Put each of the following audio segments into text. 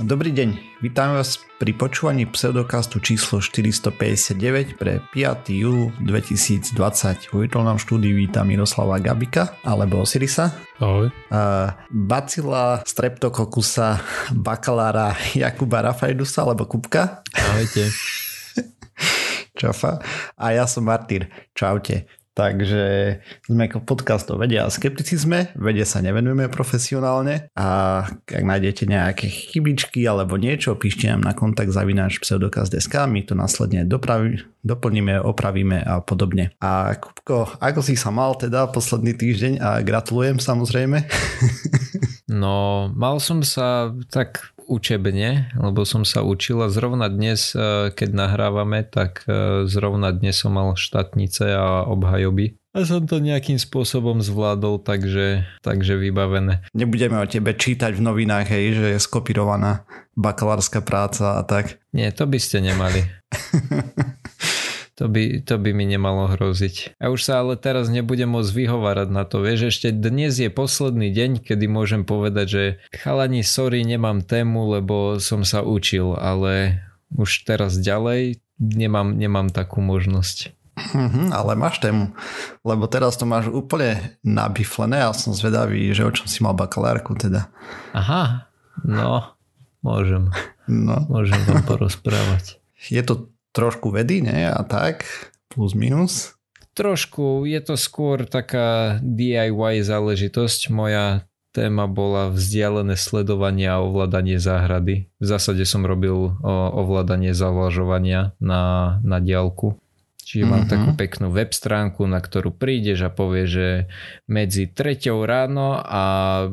Dobrý deň, vítam vás pri počúvaní pseudokastu číslo 459 pre 5. júl 2020. V virtuálnom štúdiu vítam Miroslava Gabika alebo Osirisa. Ahoj. Uh, Bacila streptokokusa bakalára Jakuba Rafajdusa alebo Kupka. Ahojte. Čafa. A ja som Martyr. Čaute. Takže sme ako podcast o vede a skepticizme. Vede sa nevenujeme profesionálne a ak nájdete nejaké chybičky alebo niečo, píšte nám na kontakt zavináč pseudokaz.sk, my to následne dopraví, doplníme, opravíme a podobne. A Kupko, ako si sa mal teda posledný týždeň a gratulujem samozrejme. No, mal som sa tak učebne, lebo som sa učil a zrovna dnes, e, keď nahrávame, tak e, zrovna dnes som mal štátnice a obhajoby. A som to nejakým spôsobom zvládol, takže, takže vybavené. Nebudeme o tebe čítať v novinách, hej, že je skopirovaná bakalárska práca a tak. Nie, to by ste nemali. To by, to by mi nemalo hroziť. A už sa ale teraz nebudem môcť vyhovárať na to. Vieš, ešte dnes je posledný deň, kedy môžem povedať, že chalani, sorry, nemám tému, lebo som sa učil, ale už teraz ďalej nemám, nemám takú možnosť. Mm-hmm, ale máš tému, lebo teraz to máš úplne nabiflené a som zvedavý, že o čom si mal bakalárku teda. Aha, no, môžem. No. Môžem vám porozprávať. Je to trošku vedy, ne? A tak, plus minus. Trošku, je to skôr taká DIY záležitosť. Moja téma bola vzdialené sledovanie a ovládanie záhrady. V zásade som robil ovládanie zavlažovania na, na diálku. Čiže mám mm-hmm. takú peknú web stránku, na ktorú prídeš a povie, že medzi 3 ráno a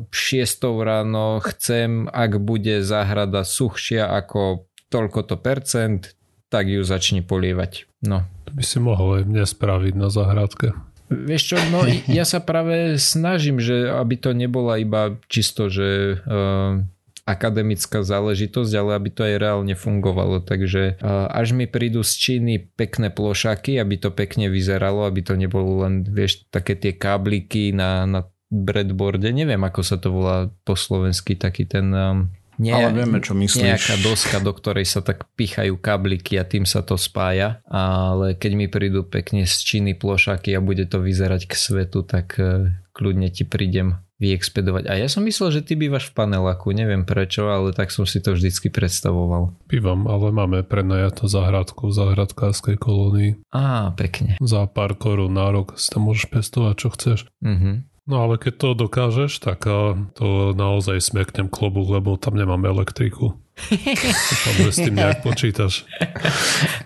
6 ráno chcem, ak bude záhrada suchšia ako toľko to percent, tak ju začni polievať. No. To by si mohol aj mne spraviť na záhradke. Vieš čo, no ja sa práve snažím, že aby to nebola iba čisto, že uh, akademická záležitosť, ale aby to aj reálne fungovalo. Takže uh, až mi prídu z Číny pekné plošaky, aby to pekne vyzeralo, aby to nebolo len, vieš, také tie kábliky na, na breadboarde, neviem ako sa to volá po slovensky, taký ten um, nie, ale vieme, čo myslíš. Nejaká doska, do ktorej sa tak pichajú kabliky a tým sa to spája. Ale keď mi prídu pekne z činy plošaky a bude to vyzerať k svetu, tak e, kľudne ti prídem vyexpedovať. A ja som myslel, že ty bývaš v paneláku, neviem prečo, ale tak som si to vždycky predstavoval. Bývam, ale máme prenajatú záhradku v záhradkárskej kolónii. Á, pekne. Za pár korún na rok si tam môžeš pestovať, čo chceš. Mhm. No ale keď to dokážeš, tak to naozaj smeknem klobúk, lebo tam nemám elektriku. Dúfam, že s tým nejak počítaš.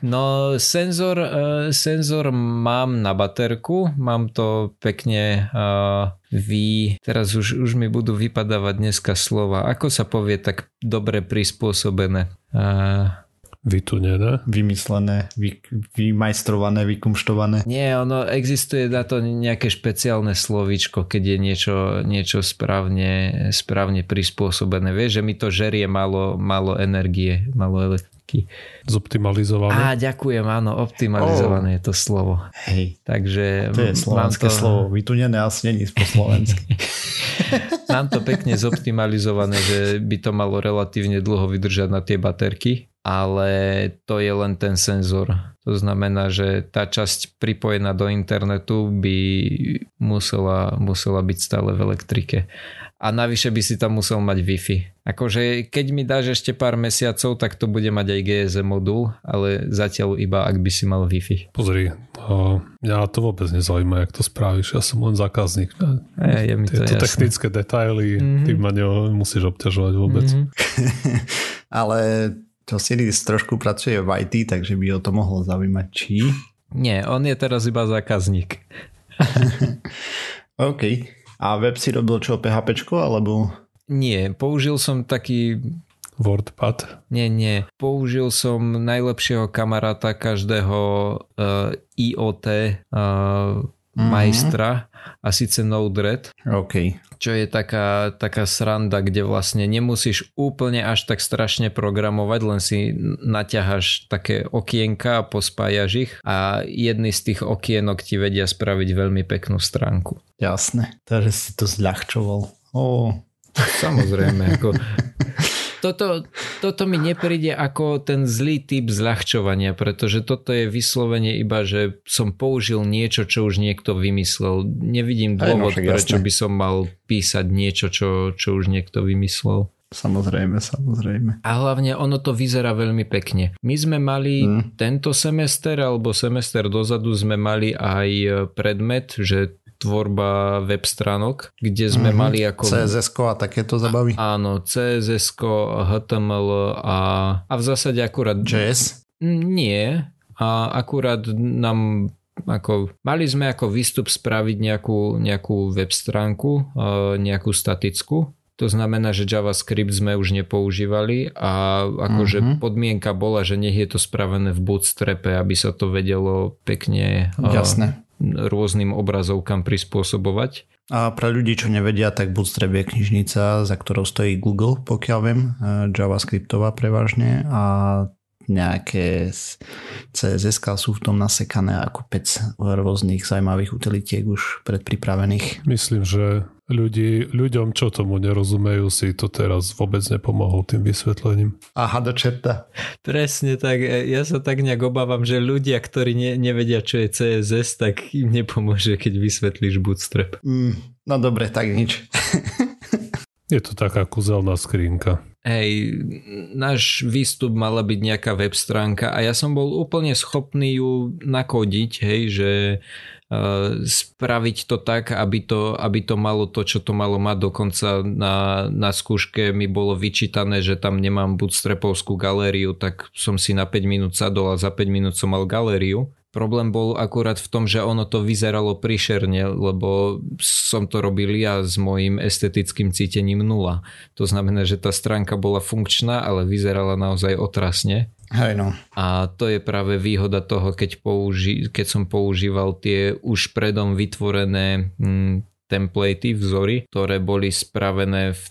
No senzor, uh, senzor mám na baterku, mám to pekne uh, vy, teraz už, už mi budú vypadávať dneska slova. Ako sa povie tak dobre prispôsobené? Uh, vytunené. Vymyslené, vy, vymajstrované, vykumštované. Nie, ono existuje na to nejaké špeciálne slovíčko, keď je niečo, niečo správne, správne prispôsobené. Vieš, že mi to žerie malo, malo energie, malo elektriky. Zoptimalizované. Á, ďakujem, áno, optimalizované oh. je to slovo. Hej. Takže to je slovenské to... slovo. Vytunené asi není po slovensky. mám to pekne zoptimalizované, že by to malo relatívne dlho vydržať na tie baterky ale to je len ten senzor. To znamená, že tá časť pripojená do internetu by musela, musela byť stále v elektrike. A navyše by si tam musel mať Wi-Fi. Akože keď mi dáš ešte pár mesiacov, tak to bude mať aj GSM modul, ale zatiaľ iba ak by si mal Wi-Fi. Pozri, mňa to vôbec nezaujíma, jak to spravíš, ja som len zákazník. E, je mi to Tieto technické detaily, mm-hmm. ty ma nemusíš obťažovať vôbec. Mm-hmm. ale čo Siris trošku pracuje v IT, takže by ho to mohlo zaujímať, či... Nie, on je teraz iba zákazník. OK. A web si robil čo, PHP alebo... Nie, použil som taký WordPad? Nie, nie. Použil som najlepšieho kamaráta každého uh, IoT uh, mm-hmm. majstra a síce Node-RED. OK. Čo je taká, taká sranda, kde vlastne nemusíš úplne až tak strašne programovať, len si naťaháš také okienka a pospájaš ich a jedny z tých okienok ti vedia spraviť veľmi peknú stránku. Jasné, takže si to zľahčoval. Oh. Samozrejme, ako toto, toto mi nepríde ako ten zlý typ zľahčovania, pretože toto je vyslovene iba, že som použil niečo, čo už niekto vymyslel. Nevidím Aj, no, dôvod, však prečo jasné. by som mal písať niečo, čo, čo už niekto vymyslel. Samozrejme, samozrejme. A hlavne ono to vyzerá veľmi pekne. My sme mali Mm. tento semester alebo semester dozadu sme mali aj predmet, že tvorba web stránok, kde sme Mhm. mali ako... css a takéto zabaví. Áno, CSS, HTML a, a v zásade akurát... JS. Mm, Nie, a akurát nám ako, mali sme ako výstup spraviť nejakú, nejakú web stránku, e, nejakú statickú. To znamená, že JavaScript sme už nepoužívali a akože Mhm. podmienka bola, že nech je to spravené v bootstrape, aby sa to vedelo pekne e, Jasné. Rôznym obrazovkám prispôsobovať. A pre ľudí, čo nevedia, tak Bootstrap je knižnica, za ktorou stojí Google, pokiaľ viem, eh, JavaScriptová prevažne a nejaké CSS sú v tom nasekané ako pec rôznych zaujímavých utilitiek už predpripravených. Myslím, že ľudí, ľuďom, čo tomu nerozumejú, si to teraz vôbec nepomohol tým vysvetlením. Aha, do čerta. Presne tak. E, Ja sa tak nejak obávam, že ľudia, ktorí ne, nevedia, čo je CSS, tak im nepomôže, keď vysvetlíš Bootstrap. Mm, no dobre, tak nič. Je to taká kúzelná skrinka. Hej, náš výstup mala byť nejaká web stránka a ja som bol úplne schopný ju nakodiť, hej, že uh, spraviť to tak, aby to, aby to malo to, čo to malo mať. Dokonca na, na skúške mi bolo vyčítané, že tam nemám bootstrapovskú galériu, tak som si na 5 minút sadol a za 5 minút som mal galériu. Problém bol akurát v tom, že ono to vyzeralo príšerne, lebo som to robil ja s mojim estetickým cítením nula. To znamená, že tá stránka bola funkčná, ale vyzerala naozaj otrasne. Hej no. A to je práve výhoda toho, keď, použi- keď som používal tie už predom vytvorené hm, templatey, vzory, ktoré boli spravené v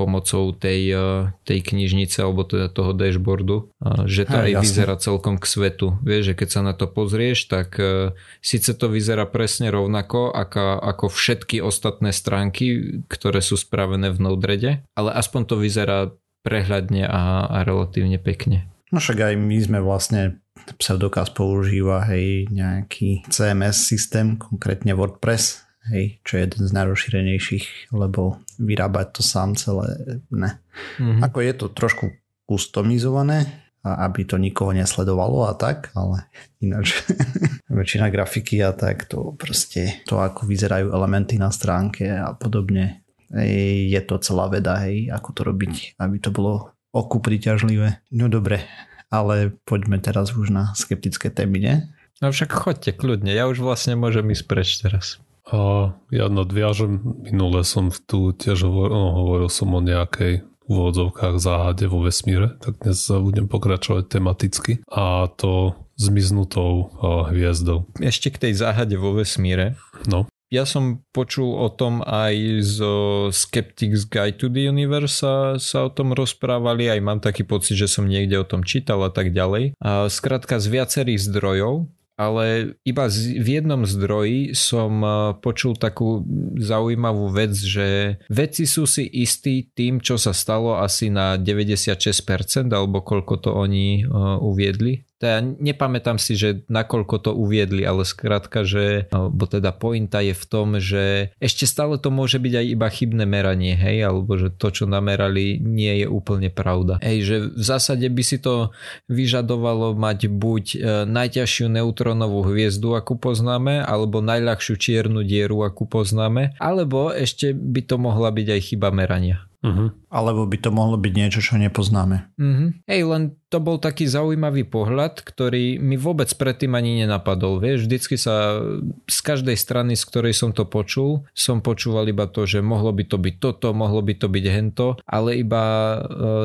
pomocou tej, eh, tej knižnice alebo teda toho dashboardu, a že to Hej, aj jasne. vyzerá celkom k svetu. Vieš, že keď sa na to pozrieš, tak eh, síce to vyzerá presne rovnako ako, ako všetky ostatné stránky, ktoré sú spravené v Node-REDe, ale aspoň to vyzerá prehľadne a, a relatívne pekne. No však aj my sme vlastne Pseudokaz používa hej nejaký CMS systém, konkrétne WordPress, hej, čo je jeden z najrozšírenejších, lebo vyrábať to sám celé ne. Mhm. Ako je to trošku customizované, aby to nikoho nesledovalo a tak, ale ináč väčšina grafiky a tak to proste to ako vyzerajú elementy na stránke a podobne je to celá veda, hej, ako to robiť, aby to bolo oku priťažlivé. No dobre, ale poďme teraz už na skeptické témy, ne? No však chodte kľudne, ja už vlastne môžem ísť preč teraz. A ja nadviažem, minule som tu tiež hovoril, no, hovoril som o nejakej v úvodzovkách záhade vo vesmíre, tak dnes budem pokračovať tematicky a to zmiznutou a, hviezdou. Ešte k tej záhade vo vesmíre. No, Ja som počul o tom aj zo Skeptics Guide to the Universe sa, sa o tom rozprávali, aj mám taký pocit, že som niekde o tom čítal a tak ďalej. A skrátka z viacerých zdrojov, ale iba z, v jednom zdroji som eh, počul takú zaujímavú vec, že vedci sú si istí tým, čo sa stalo asi na 96% alebo koľko to oni uh, uviedli. Teda nepamätám si, že nakoľko to uviedli, ale skrátka, že, bo teda pointa je v tom, že ešte stále to môže byť aj iba chybné meranie, hej, alebo že to, čo namerali, nie je úplne pravda. Hej, že v zásade by si to vyžadovalo mať buď e, najťažšiu neutrónovú hviezdu, akú poznáme, alebo najľahšiu čiernu dieru, akú poznáme, alebo ešte by to mohla byť aj chyba merania. Uh-huh. Alebo by to mohlo byť niečo, čo nepoznáme. Mhm. Hej, len to bol taký zaujímavý pohľad, ktorý mi vôbec predtým ani nenapadol. Vieš, vždycky sa z každej strany, z ktorej som to počul, som počúval iba to, že mohlo by to byť toto, mohlo by to byť hento, ale iba e,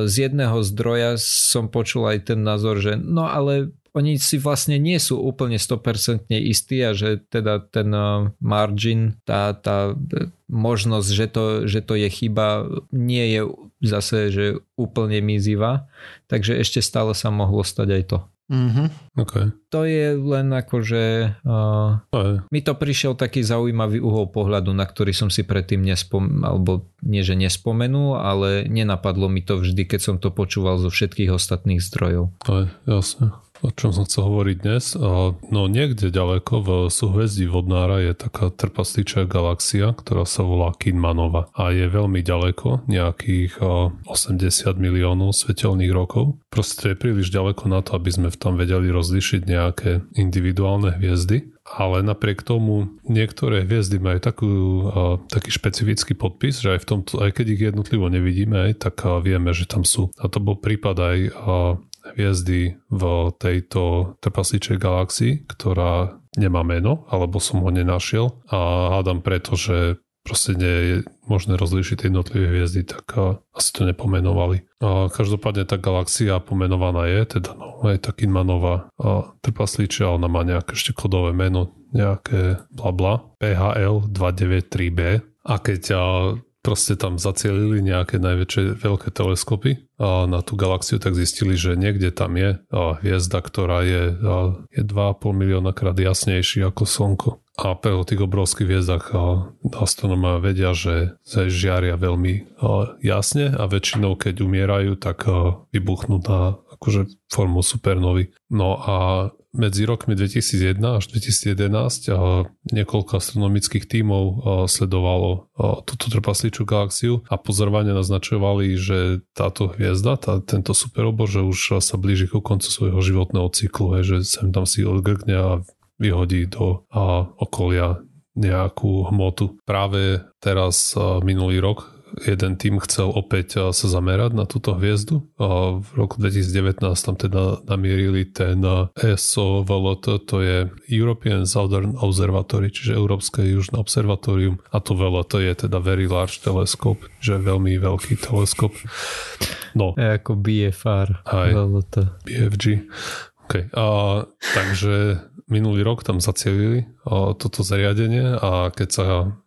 z jedného zdroja som počul aj ten názor, že no ale oni si vlastne nie sú úplne 100% istí a že teda ten eh, margin, tá, tá eh, možnosť, že to, že to je chyba, nie je zase že úplne mizivá, takže ešte stále sa mohlo stať aj to. Mhm. OK. To to je len akože... Uh, mi to prišiel taký zaujímavý uhol pohľadu, na ktorý som si predtým nespom... alebo nie, že nespomenul, ale nenapadlo mi to vždy, keď som to počúval zo všetkých ostatných zdrojov. Aj, jasne o čom som chcel hovoriť dnes. No niekde ďaleko v súhvezdí Vodnára je taká trpasličia galaxia, ktorá sa volá Kinmanova a je veľmi ďaleko, nejakých 80 miliónov svetelných rokov. Proste je príliš ďaleko na to, aby sme v tom vedeli rozlišiť nejaké individuálne hviezdy ale napriek tomu niektoré hviezdy majú takú, taký špecifický podpis, že aj v tomto, aj keď ich jednotlivo nevidíme, tak vieme, že tam sú. A to bol prípad aj hviezdy v tejto trpasličej galaxii, ktorá nemá meno, alebo som ho nenašiel a hádam preto, že proste nie je možné rozlíšiť jednotlivé hviezdy, tak asi to nepomenovali. A každopádne tá galaxia pomenovaná je, teda no, je tá Kinmanová trpasličia, ona má nejaké ešte kodové meno, nejaké bla PHL 293B. A keď proste tam zacielili nejaké najväčšie veľké teleskopy a na tú galaxiu, tak zistili, že niekde tam je hviezda, ktorá je, je 2,5 milióna krát jasnejší ako Slnko. A pre tých obrovských hviezdach astronómovia vedia, že sa žiaria veľmi jasne a väčšinou, keď umierajú, tak vybuchnú na akože formu supernovy. No a medzi rokmi 2001 až 2011 niekoľko astronomických tímov sledovalo túto trpasličú galaxiu a pozorovania naznačovali, že táto hviezda, tá, tento superobor, že už sa blíži ku koncu svojho životného cyklu, že sem tam si odgrkne a vyhodí do okolia nejakú hmotu. Práve teraz minulý rok jeden tým chcel opäť eh, sa zamerať na túto hviezdu. A v roku 2019 tam teda namierili ten ESO VLT, to je European Southern Observatory, čiže Európske južné observatórium a to VLT je teda Very Large Telescope, že veľmi veľký teleskop. No. Je ako BFR. Aj, VLT. BFG. Okay. A, takže minulý rok tam zacielili toto zariadenie a keď sa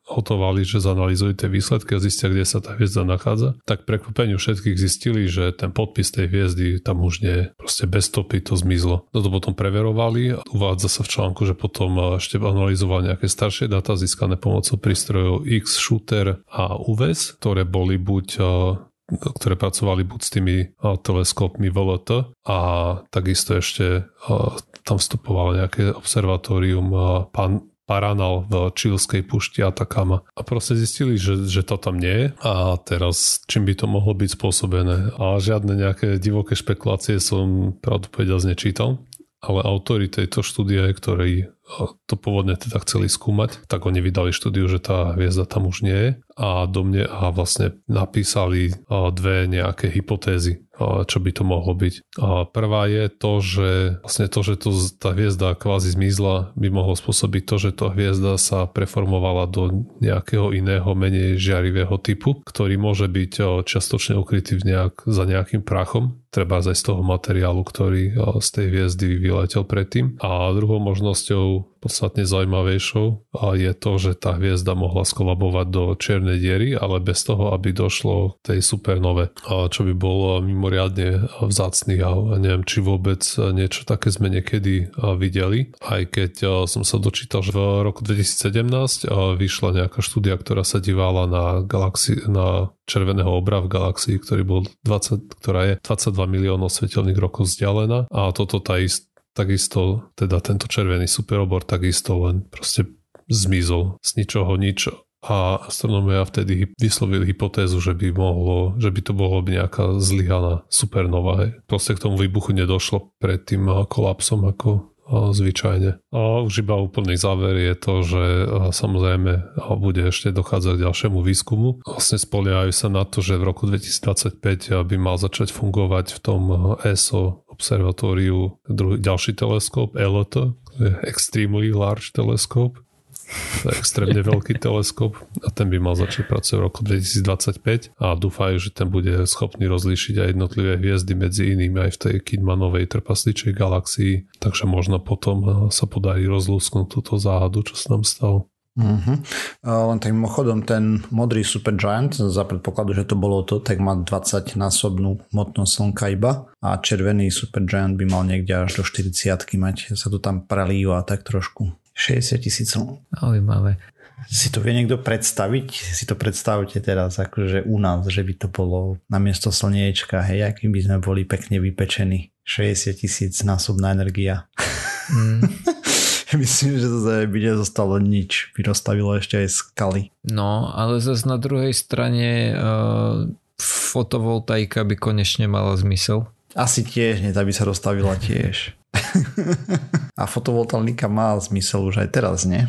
hotovali, že zanalizujú tie výsledky a zistia, kde sa tá hviezda nachádza, tak prekvapeniu všetkých zistili, že ten podpis tej hviezdy tam už nie je. Proste bez stopy to zmizlo. Toto potom preverovali a uvádza sa v článku, že potom ešte analyzovali nejaké staršie data získané pomocou prístrojov X-Shooter a UVES, ktoré boli buď ktoré pracovali buď s tými teleskopmi VLT a takisto ešte tam vstupovalo nejaké observatórium pan, Paranal v čilskej pušti Atakama. A proste zistili, že, že to tam nie je a teraz čím by to mohlo byť spôsobené. A žiadne nejaké divoké špekulácie som pravdu povedať nečítal ale autori tejto štúdie, ktorí to pôvodne teda chceli skúmať, tak oni vydali štúdiu, že tá hviezda tam už nie je a do mne a vlastne napísali dve nejaké hypotézy, čo by to mohlo byť. A prvá je to, že vlastne to, že to, tá hviezda kvázi zmizla, by mohlo spôsobiť to, že tá hviezda sa preformovala do nejakého iného, menej žiarivého typu, ktorý môže byť čiastočne ukrytý nejak, za nejakým prachom, treba aj z toho materiálu, ktorý z tej hviezdy vyletel predtým. A druhou možnosťou podstatne zaujímavejšou je to, že tá hviezda mohla skolabovať do čiernej diery, ale bez toho, aby došlo k tej supernove, čo by bolo mimoriadne vzácný a neviem, či vôbec niečo také sme niekedy videli. Aj keď som sa dočítal, že v roku 2017 vyšla nejaká štúdia, ktorá sa dívala na galaxii, na červeného obra v galaxii, ktorý bol 20, ktorá je 22 miliónov svetelných rokov vzdialená a toto tá ist, takisto, teda tento červený superobor takisto len proste zmizol z ničoho nič a astronomia vtedy vyslovili hypotézu, že by mohlo, že by to bolo nejaká zlyhaná supernova. Hej. Proste k tomu výbuchu nedošlo pred tým kolapsom ako zvyčajne. A už iba úplný záver je to, že samozrejme bude ešte dochádzať k ďalšiemu výskumu. Vlastne spoliehajú sa na to, že v roku 2025 by mal začať fungovať v tom ESO observatóriu druhý, ďalší teleskop ELOT, Extremely Large Telescope, to je extrémne veľký teleskop a ten by mal začať pracovať v roku 2025 a dúfajú, že ten bude schopný rozlíšiť aj jednotlivé hviezdy medzi inými aj v tej Kidmanovej trpasličej galaxii, takže možno potom sa podarí rozlúsknuť túto záhadu, čo sa nám stalo. Uh-huh. Len tak mimochodom ten modrý Supergiant, za predpokladu, že to bolo to, tak má 20 násobnú hmotnosť slnka iba a červený Supergiant by mal niekde až do 40 mať, sa to tam prelíva tak trošku. 60 tisíc. Zaujímavé. Si to vie niekto predstaviť? Si to predstavte teraz, akože u nás, že by to bolo namiesto slniečka, hej, aký by sme boli pekne vypečení. 60 tisíc násobná energia. Mm. Myslím, že to by nezostalo nič. By rozstavilo ešte aj skaly. No, ale zase na druhej strane uh, fotovoltaika by konečne mala zmysel. Asi tiež, nie, by sa rozstavila tiež. A fotovoltaika má zmysel už aj teraz, nie?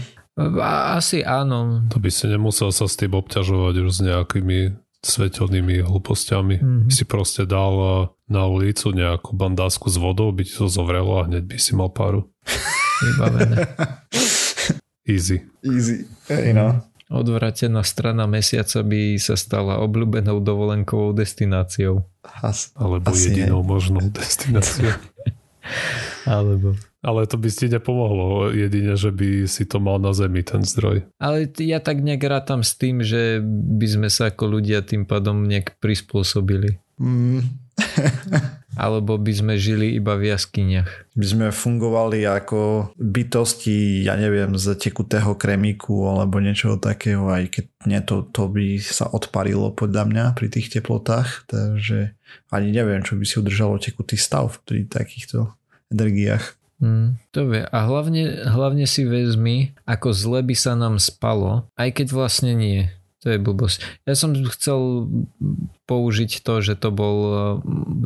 Asi áno. To by si nemusel sa s tým obťažovať už s nejakými svetelnými hlúpostiami. Mm-hmm. Si proste dal eh, na ulicu nejakú bandásku s vodou, by ti to zovrelo a hneď by si mal páru. Vybavené. Easy. Easy, hey, no. Odvratená strana mesiaca by sa stala obľúbenou dovolenkovou destináciou. As, Alebo asi jedinou je. možnou destináciou. Alebo... Ale to by si nepomohlo, jedine, že by si to mal na zemi, ten zdroj. Ale ja tak nejak rátam s tým, že by sme sa ako ľudia tým pádom nejak prispôsobili. Mm. Alebo by sme žili iba v jaskyniach. By sme fungovali ako bytosti, ja neviem, z tekutého kremiku alebo niečoho takého, aj keď nie to, to by sa odparilo podľa mňa pri tých teplotách, takže ani neviem, čo by si udržalo tekutý stav pri takýchto energiách. Mm, to vie. A hlavne, hlavne si vezmi, ako zle by sa nám spalo, aj keď vlastne nie. To je blbosť. Ja som chcel použiť to, že to bol,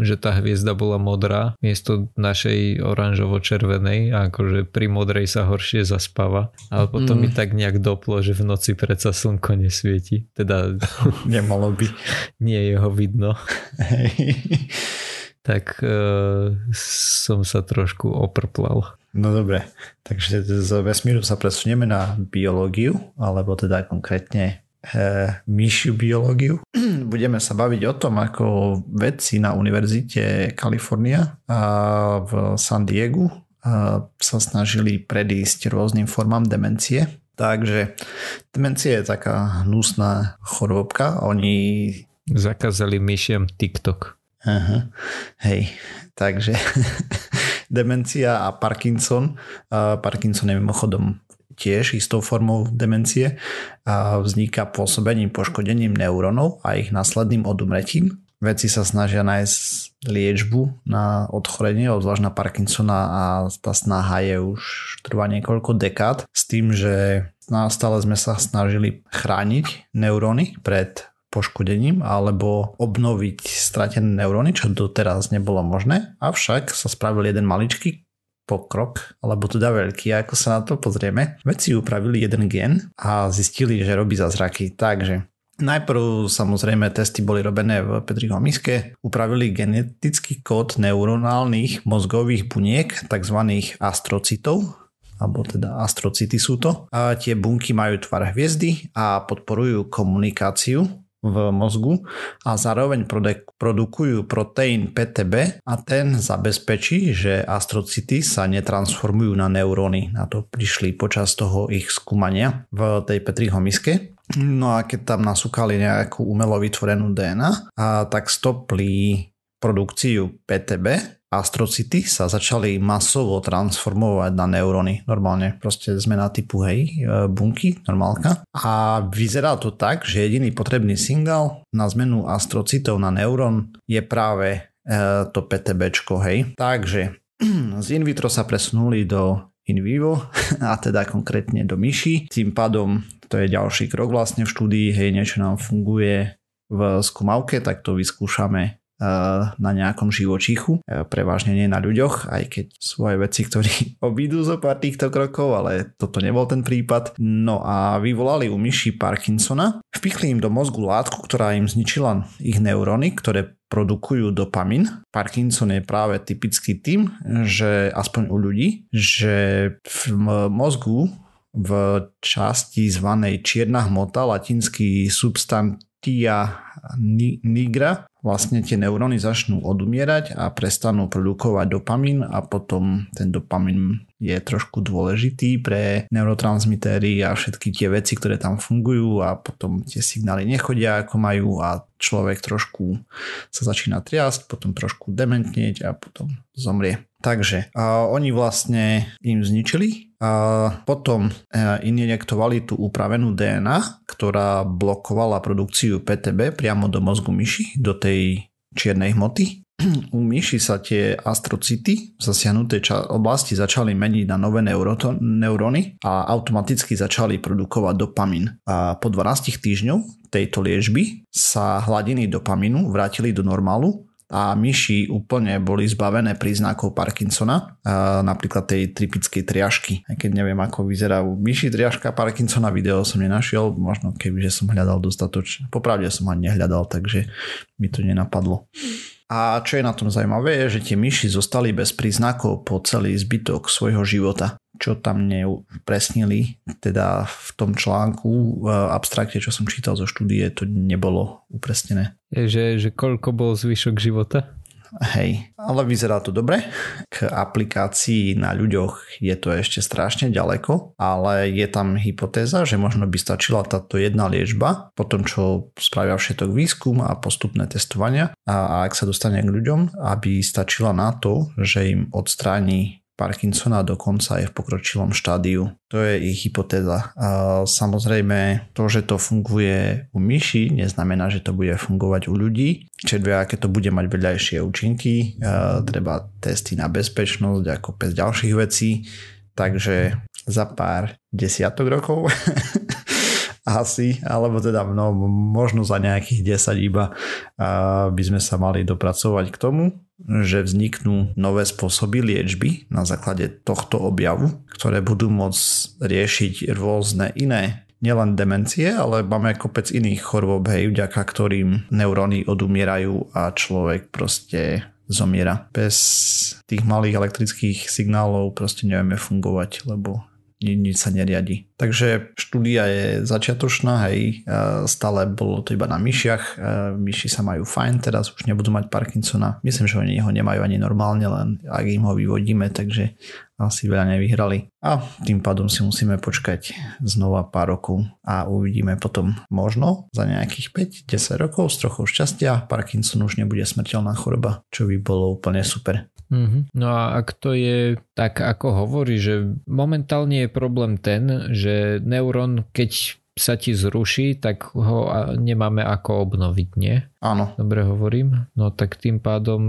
že tá hviezda bola modrá miesto našej oranžovo-červenej a akože pri modrej sa horšie zaspáva. Ale potom mm. mi tak nejak doplo, že v noci predsa slnko nesvieti. Teda... Nemalo by. Nie je ho vidno. Tak uh, som sa trošku oprplal. No dobre, takže z vesmíru sa presunieme na biológiu, alebo teda konkrétne E, myšiu biológiu. Budeme sa baviť o tom, ako vedci na Univerzite Kalifornia v San Diegu sa snažili predísť rôznym formám demencie. Takže demencia je taká hnusná chorobka. Oni zakázali myšiam TikTok. Aha, hej, takže demencia a Parkinson. Parkinson je mimochodom tiež istou formou demencie a vzniká pôsobením poškodením neurónov a ich následným odumretím. Vedci sa snažia nájsť liečbu na odchorenie, obzvlášť na Parkinsona a tá snaha je už trvá niekoľko dekád s tým, že stále sme sa snažili chrániť neuróny pred poškodením alebo obnoviť stratené neuróny, čo doteraz nebolo možné. Avšak sa spravil jeden maličký pokrok, alebo teda veľký, ako sa na to pozrieme. Vedci upravili jeden gen a zistili, že robí zázraky. Takže Najprv samozrejme testy boli robené v Petriho miske, upravili genetický kód neuronálnych mozgových buniek, tzv. astrocitov, alebo teda astrocity sú to. A tie bunky majú tvar hviezdy a podporujú komunikáciu v mozgu a zároveň produkujú proteín PTB a ten zabezpečí, že astrocity sa netransformujú na neuróny. Na to prišli počas toho ich skúmania v tej Petriho miske. No a keď tam nasúkali nejakú umelo vytvorenú DNA, a tak stopli produkciu PTB astrocity sa začali masovo transformovať na neuróny. Normálne proste zmena typu hej, e, bunky, normálka. A vyzerá to tak, že jediný potrebný signál na zmenu astrocitov na neurón je práve e, to PTBčko, hej. Takže z in vitro sa presunuli do in vivo, a teda konkrétne do myši. Tým pádom to je ďalší krok vlastne v štúdii, hej, niečo nám funguje v skúmavke, tak to vyskúšame na nejakom živočíchu, e, prevažne nie na ľuďoch, aj keď sú aj veci, ktorí obídu zo pár týchto krokov, ale toto nebol ten prípad. No a vyvolali u myši Parkinsona, vpichli im do mozgu látku, ktorá im zničila ich neuróny, ktoré produkujú dopamin. Parkinson je práve typický tým, že aspoň u ľudí, že v mozgu v časti zvanej čierna hmota, latinský substan myštia nigra vlastne tie neuróny začnú odumierať a prestanú produkovať dopamín a potom ten dopamín je trošku dôležitý pre neurotransmitéry a všetky tie veci, ktoré tam fungujú a potom tie signály nechodia ako majú a človek trošku sa začína triasť, potom trošku dementnieť a potom zomrie. Takže a oni vlastne im zničili potom e, injektovali tú upravenú DNA, ktorá blokovala produkciu PTB priamo do mozgu myši, do tej čiernej hmoty. U myši sa tie astrocity v zasiahnutej oblasti začali meniť na nové neuróny a automaticky začali produkovať dopamin. A po 12 týždňov tejto liečby sa hladiny dopaminu vrátili do normálu a myši úplne boli zbavené príznakov Parkinsona, napríklad tej typickej triažky. Aj keď neviem, ako vyzerá myši triažka Parkinsona, video som nenašiel, možno kebyže som hľadal dostatočne. Popravde som ani nehľadal, takže mi to nenapadlo. A čo je na tom zaujímavé, je, že tie myši zostali bez príznakov po celý zbytok svojho života čo tam neupresnili, teda v tom článku v abstrakte, čo som čítal zo štúdie, to nebolo upresnené. Je, že, že koľko bol zvyšok života? Hej, ale vyzerá to dobre. K aplikácii na ľuďoch je to ešte strašne ďaleko, ale je tam hypotéza, že možno by stačila táto jedna liečba, po tom, čo spravia všetok výskum a postupné testovania a ak sa dostane k ľuďom, aby stačila na to, že im odstráni Parkinsona dokonca je v pokročilom štádiu. To je ich hypotéza. Samozrejme, to, že to funguje u myši, neznamená, že to bude fungovať u ľudí. Čiže aké to bude mať vedľajšie účinky. Treba testy na bezpečnosť a kopec ďalších vecí. Takže za pár desiatok rokov asi, alebo teda no, možno za nejakých 10 iba by sme sa mali dopracovať k tomu, že vzniknú nové spôsoby liečby na základe tohto objavu, ktoré budú môcť riešiť rôzne iné nielen demencie, ale máme kopec iných chorôb, hej, vďaka ktorým neuróny odumierajú a človek proste zomiera. Bez tých malých elektrických signálov proste nevieme fungovať, lebo nič sa neriadi. Takže štúdia je začiatočná, hej, stále bolo to iba na myšiach, myši sa majú fajn, teraz už nebudú mať Parkinsona. Myslím, že oni ho nemajú ani normálne, len ak im ho vyvodíme, takže asi veľa nevyhrali. A tým pádom si musíme počkať znova pár rokov a uvidíme potom možno za nejakých 5-10 rokov s trochou šťastia Parkinson už nebude smrteľná choroba, čo by bolo úplne super. Mm-hmm. No a ak to je tak, ako hovorí, že momentálne je problém ten, že neuron, keď sa ti zruší, tak ho nemáme ako obnoviť, nie? Áno. Dobre hovorím? No tak tým pádom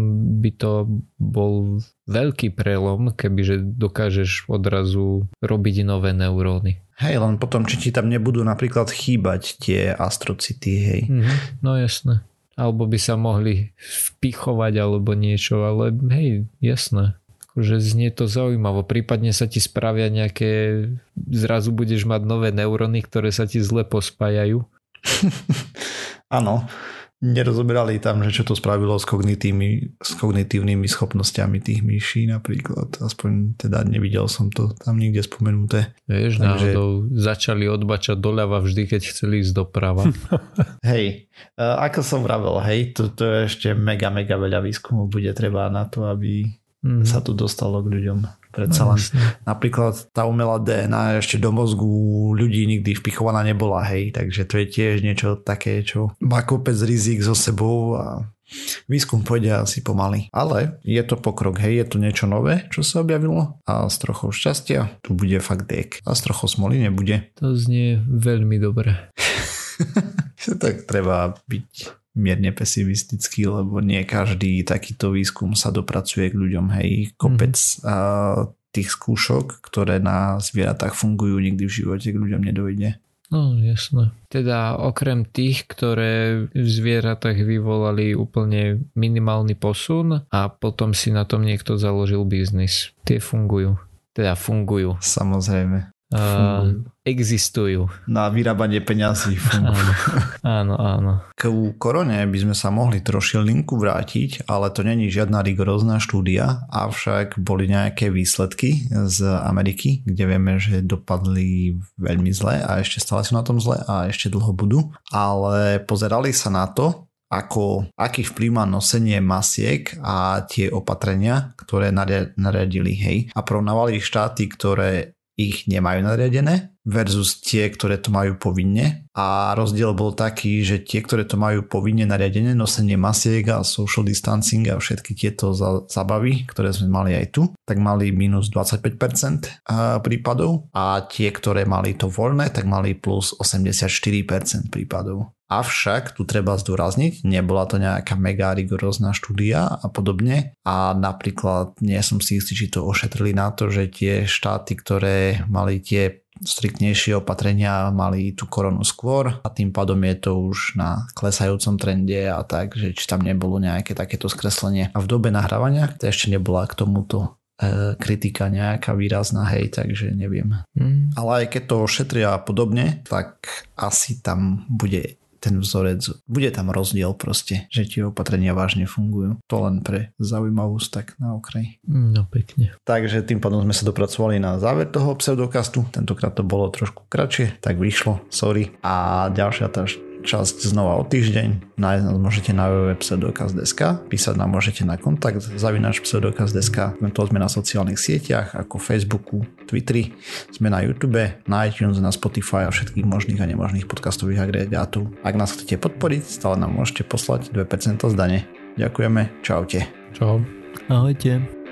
by to bol veľký prelom, kebyže dokážeš odrazu robiť nové neuróny. Hej, len potom, či ti tam nebudú napríklad chýbať tie astrocity, hej. Mm-hmm. No jasné alebo by sa mohli vpichovať alebo niečo, ale hej, jasné. Že znie to zaujímavo. Prípadne sa ti spravia nejaké, zrazu budeš mať nové neuróny, ktoré sa ti zle pospájajú. Áno nerozoberali tam, že čo to spravilo s, kognitívnymi, s kognitívnymi schopnosťami tých myší napríklad. Aspoň teda nevidel som to tam nikde spomenuté. Vieš, Takže... náhodou začali odbačať doľava vždy, keď chceli ísť doprava. hej, ako som vravel, hej, to, to je ešte mega, mega veľa výskumu bude treba na to, aby mm. sa to dostalo k ľuďom. Predsa len no, napríklad tá umelá DNA ešte do mozgu ľudí nikdy vpichovaná nebola, hej, takže to je tiež niečo také, čo má kopec rizik so sebou a Výskum pôjde asi pomaly, ale je to pokrok, hej, je to niečo nové, čo sa objavilo a s trochou šťastia tu bude fakt dek a s trochou smoly nebude. To znie veľmi dobre. tak treba byť mierne pesimistický, lebo nie každý takýto výskum sa dopracuje k ľuďom. Hej, kopec mm. tých skúšok, ktoré na zvieratách fungujú, nikdy v živote k ľuďom nedojde. No jasné. Teda okrem tých, ktoré v zvieratách vyvolali úplne minimálny posun a potom si na tom niekto založil biznis. Tie fungujú. Teda fungujú. Samozrejme. Uh, existujú. Na vyrábanie peňazí fungujú. Áno, áno, áno. K korone by sme sa mohli troši linku vrátiť, ale to není žiadna rigorózna štúdia, avšak boli nejaké výsledky z Ameriky, kde vieme, že dopadli veľmi zle a ešte stále sú na tom zle a ešte dlho budú, ale pozerali sa na to, ako, aký vplyv má nosenie masiek a tie opatrenia, ktoré nariadili, hej. A porovnávali štáty, ktoré ich nemajú nariadené versus tie, ktoré to majú povinne. A rozdiel bol taký, že tie, ktoré to majú povinne nariadené, nosenie masiek a social distancing a všetky tieto zabavy, ktoré sme mali aj tu, tak mali minus 25% prípadov a tie, ktoré mali to voľné, tak mali plus 84% prípadov. Avšak tu treba zdôrazniť, nebola to nejaká mega rigorózna štúdia a podobne a napríklad nie som si istý, či to ošetrili na to, že tie štáty, ktoré mali tie striktnejšie opatrenia mali tú koronu skôr a tým pádom je to už na klesajúcom trende a tak, že či tam nebolo nejaké takéto skreslenie. A v dobe nahrávania to ešte nebola k tomuto e, kritika nejaká výrazná, hej, takže neviem. Mm. Ale aj keď to šetria a podobne, tak asi tam bude ten vzorec, bude tam rozdiel proste, že tie opatrenia vážne fungujú. To len pre zaujímavosť tak na okraj. No pekne. Takže tým pádom sme sa dopracovali na záver toho pseudokastu. Tentokrát to bolo trošku kratšie, tak vyšlo, sorry. A ďalšia tá časť znova o týždeň. Nájsť nás môžete na www.pseudokaz.sk, písať nám môžete na kontakt zavináč pseudokaz.sk, to sme na sociálnych sieťach ako Facebooku, Twitteri, sme na YouTube, na iTunes, na Spotify a všetkých možných a nemožných podcastových agregátov. Ak nás chcete podporiť, stále nám môžete poslať 2% zdane. Ďakujeme, čaute. Čau. Ahojte.